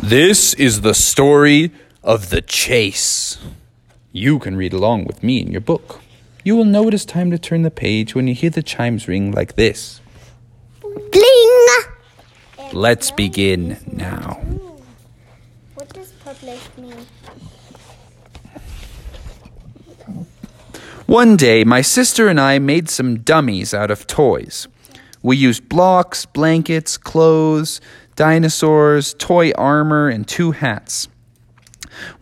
This is the story of the chase. You can read along with me in your book. You will know it is time to turn the page when you hear the chimes ring like this. Bling! Let's begin now. What does publish mean? One day, my sister and I made some dummies out of toys. We used blocks, blankets, clothes, dinosaurs, toy armor, and two hats.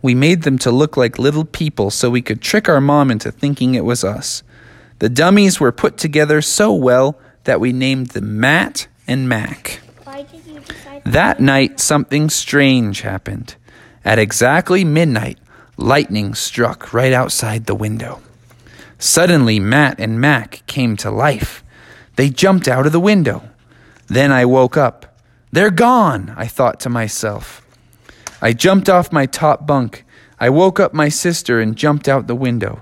We made them to look like little people so we could trick our mom into thinking it was us. The dummies were put together so well that we named them Matt and Mac. Why did you That night, something strange happened. At exactly midnight, lightning struck right outside the window. Suddenly, Matt and Mac came to life. They jumped out of the window. Then I woke up. They're gone, I thought to myself. I jumped off my top bunk. I woke up my sister and jumped out the window.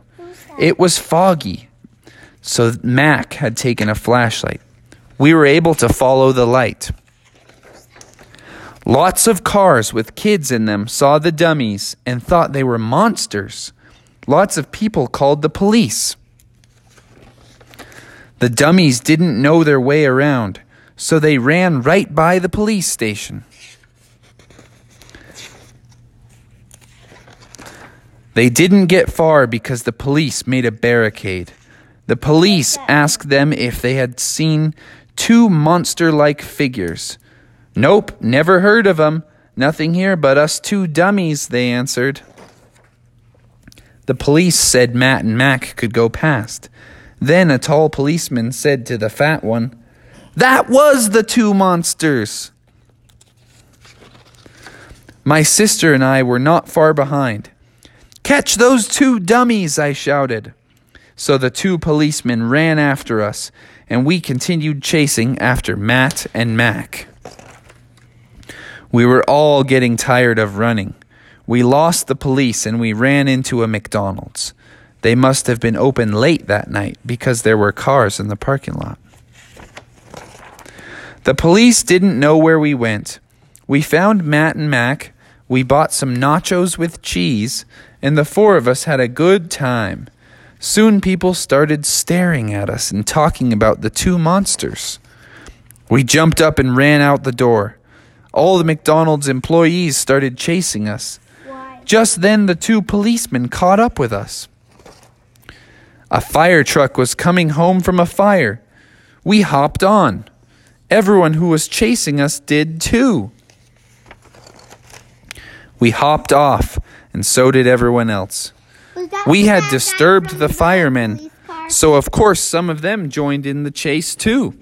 It was foggy, so Mac had taken a flashlight. We were able to follow the light. Lots of cars with kids in them saw the dummies and thought they were monsters. Lots of people called the police. The dummies didn't know their way around, so they ran right by the police station. They didn't get far because the police made a barricade. The police asked them if they had seen two monster like figures. Nope, never heard of 'em. Nothing here but us two dummies, they answered. The police said Matt and Mac could go past. Then a tall policeman said to the fat one, That was the two monsters! My sister and I were not far behind. Catch those two dummies, I shouted. So the two policemen ran after us, and we continued chasing after Matt and Mac. We were all getting tired of running. We lost the police and we ran into a McDonald's. They must have been open late that night because there were cars in the parking lot. The police didn't know where we went. We found Matt and Mac. We bought some nachos with cheese, and the four of us had a good time. Soon people started staring at us and talking about the two monsters. We jumped up and ran out the door. All the McDonald's employees started chasing us. why? Just then, the two policemen caught up with us. A fire truck was coming home from a fire. We hopped on. Everyone who was chasing us did too. We hopped off, and so did everyone else. We had disturbed the firemen, so of course some of them joined in the chase too.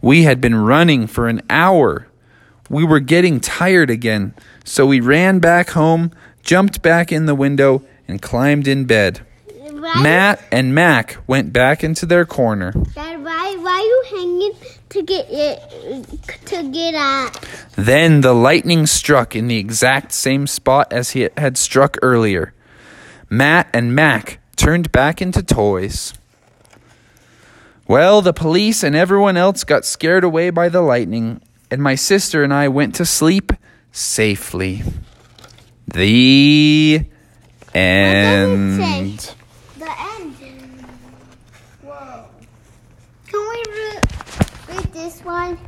We had been running for an hour. We were getting tired again, so we ran back home, jumped back in the window, and climbed in bed. Matt and Mac went back into their corner. Dad, why, why you hanging to get it to get at? Then the lightning struck in the exact same spot as he had struck earlier. Matt and Mac turned back into toys. Well, the police and everyone else got scared away by the lightning, and my sister and I went to sleep safely. The end. The end. Whoa. Can we re- read this one?